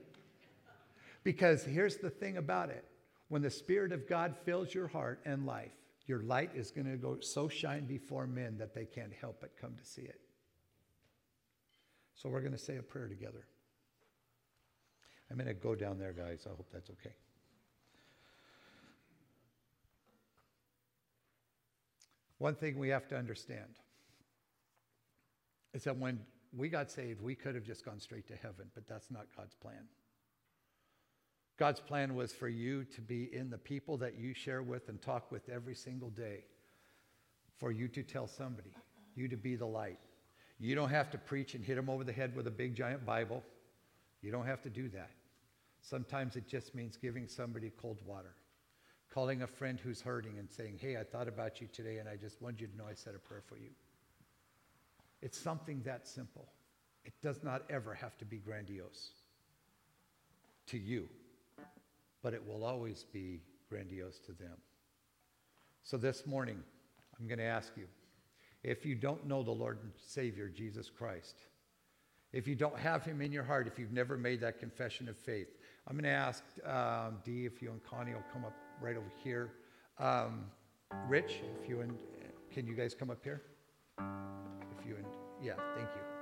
Because here's the thing about it when the Spirit of God fills your heart and life, your light is going to go so shine before men that they can't help but come to see it. So we're going to say a prayer together. I'm going to go down there, guys. I hope that's okay. One thing we have to understand is that when we got saved, we could have just gone straight to heaven, but that's not God's plan. God's plan was for you to be in the people that you share with and talk with every single day, for you to tell somebody, you to be the light. You don't have to preach and hit them over the head with a big giant Bible. You don't have to do that. Sometimes it just means giving somebody cold water. calling a friend who's hurting and saying, Hey, I thought about you today and I just wanted you to know I said a prayer for you. It's something that simple. It does not ever have to be grandiose to you, but it will always be grandiose to them. So this morning, I'm going to ask you if you don't know the Lord and Savior, Jesus Christ, if you don't have him in your heart, if you've never made that confession of faith, I'm going to ask um, Dee if you and Connie will come up right over here. Um, Rich, if you and can you guys come up here? If you and yeah, thank you.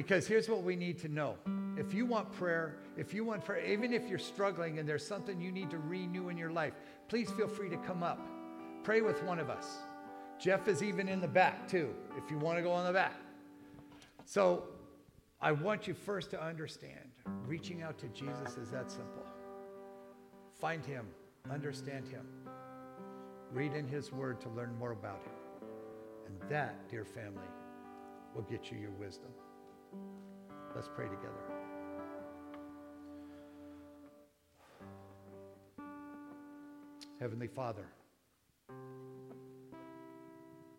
Because here's what we need to know. If you want prayer, if you want prayer, even if you're struggling and there's something you need to renew in your life, please feel free to come up. Pray with one of us. Jeff is even in the back too, if you want to go on the back. So I want you first to understand reaching out to Jesus is that simple. Find him, understand him, read in his word to learn more about him. And that, dear family, will get you your wisdom. Let's pray together. Heavenly Father,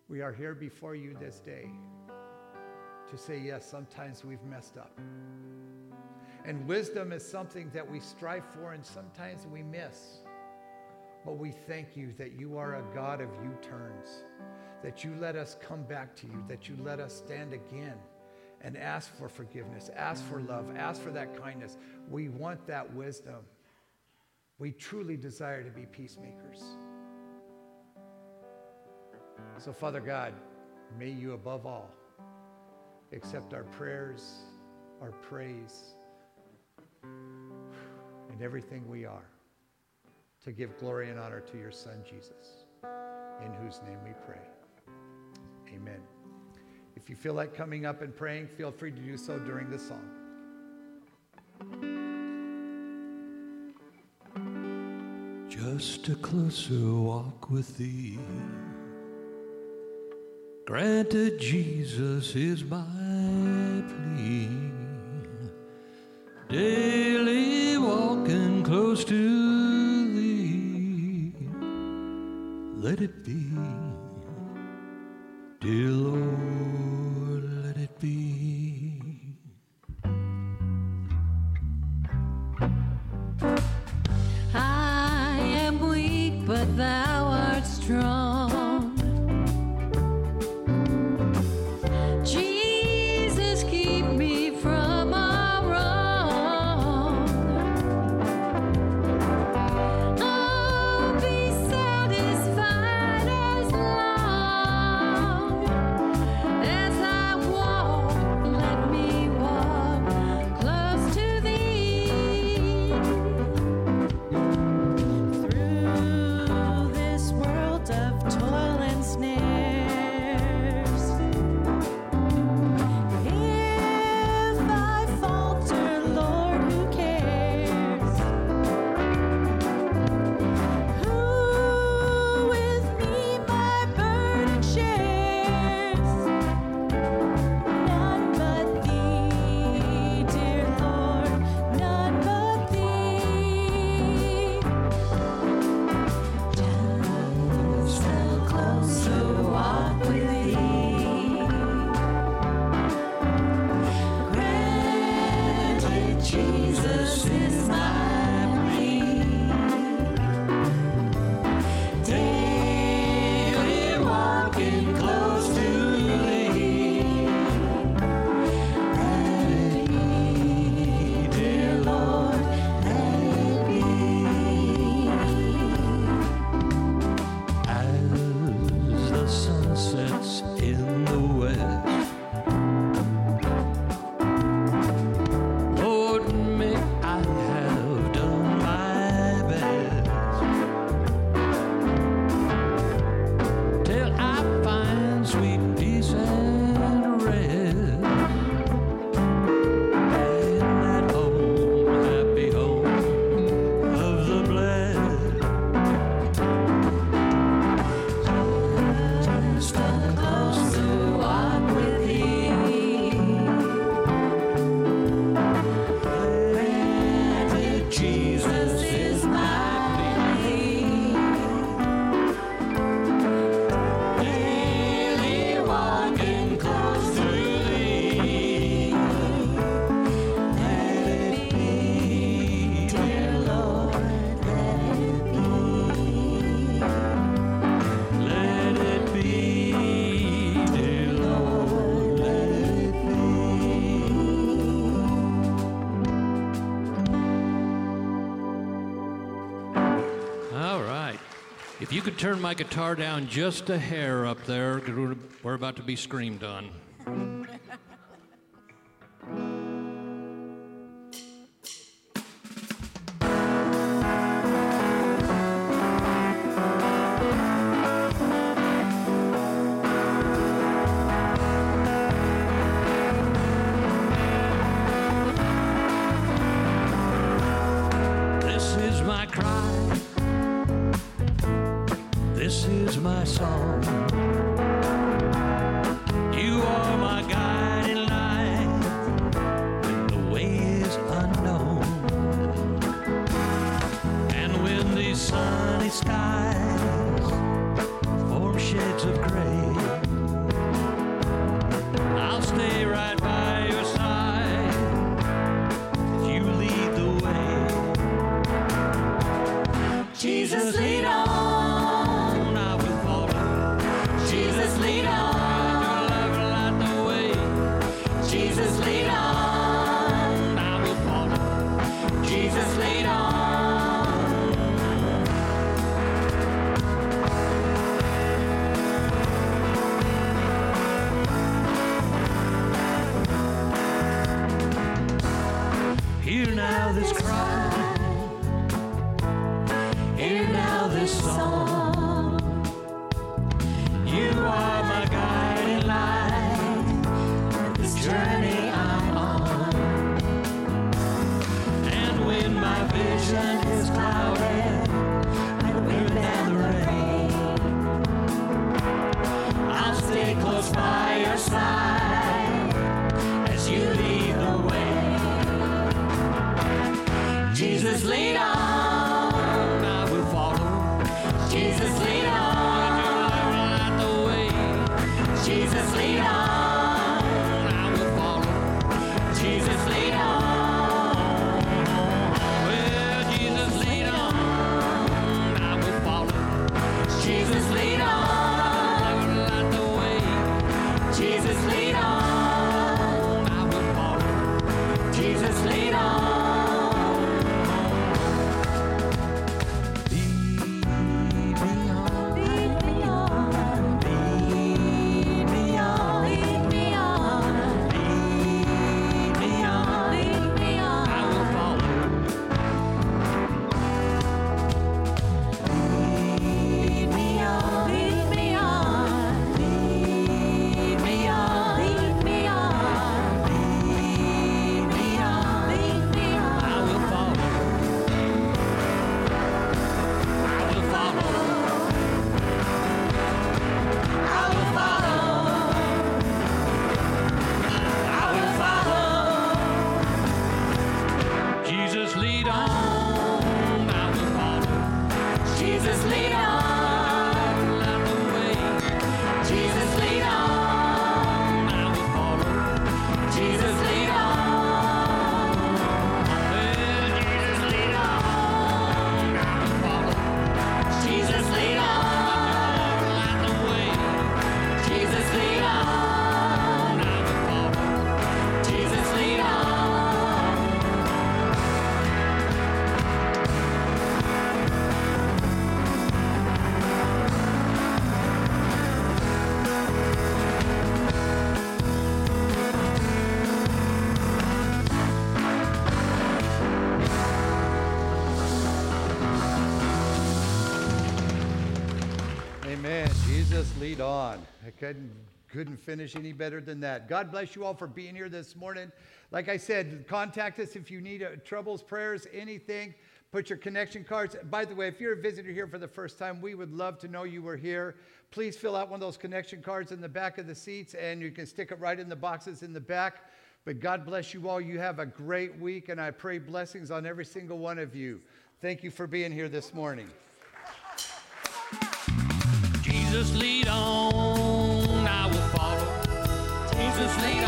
we are here before you this day to say, yes, sometimes we've messed up. And wisdom is something that we strive for and sometimes we miss. But we thank you that you are a God of U turns, that you let us come back to you, that you let us stand again and ask for forgiveness, ask for love, ask for that kindness. We want that wisdom. We truly desire to be peacemakers. So, Father God, may you above all accept our prayers, our praise, and everything we are to give glory and honor to your Son, Jesus, in whose name we pray. Amen. If you feel like coming up and praying, feel free to do so during the song. Just a closer walk with thee. Granted, Jesus is my you could turn my guitar down just a hair up there, 'cause we're- we're about to be screamed on. Sunny Jesus, lead on. I couldn't, couldn't finish any better than that. God bless you all for being here this morning. Like I said, contact us if you need uh, troubles, prayers, anything. Put your connection cards. By the way, if you're a visitor here for the first time, we would love to know you were here. Please fill out one of those connection cards in the back of the seats, and you can stick it right in the boxes in the back. But God bless you all. You have a great week, and I pray blessings on every single one of you. Thank you for being here this morning. Jesus, lead on. I will follow. Jesus, lead